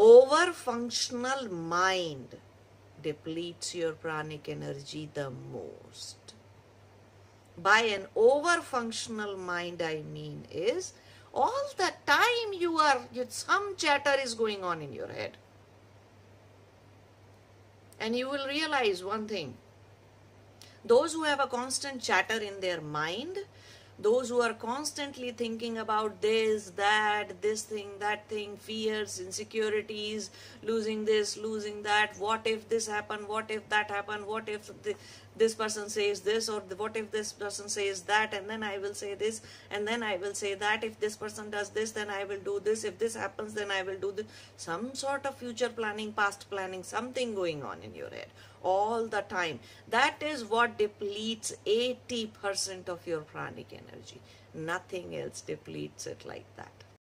over functional mind depletes your pranic energy the most. By an over functional mind, I mean is all the time you are, some chatter is going on in your head. And you will realize one thing those who have a constant chatter in their mind, those who are constantly thinking about this, that, this thing, that thing, fears, insecurities, losing this, losing that, what if this happened, what if that happened, what if the, this person says this or what if this person says that? And then I will say this and then I will say that. If this person does this then I will do this. If this happens then I will do this some sort of future planning past planning something going on in your head all the time. That is what depletes 80% of your pranic energy. Nothing else depletes it like that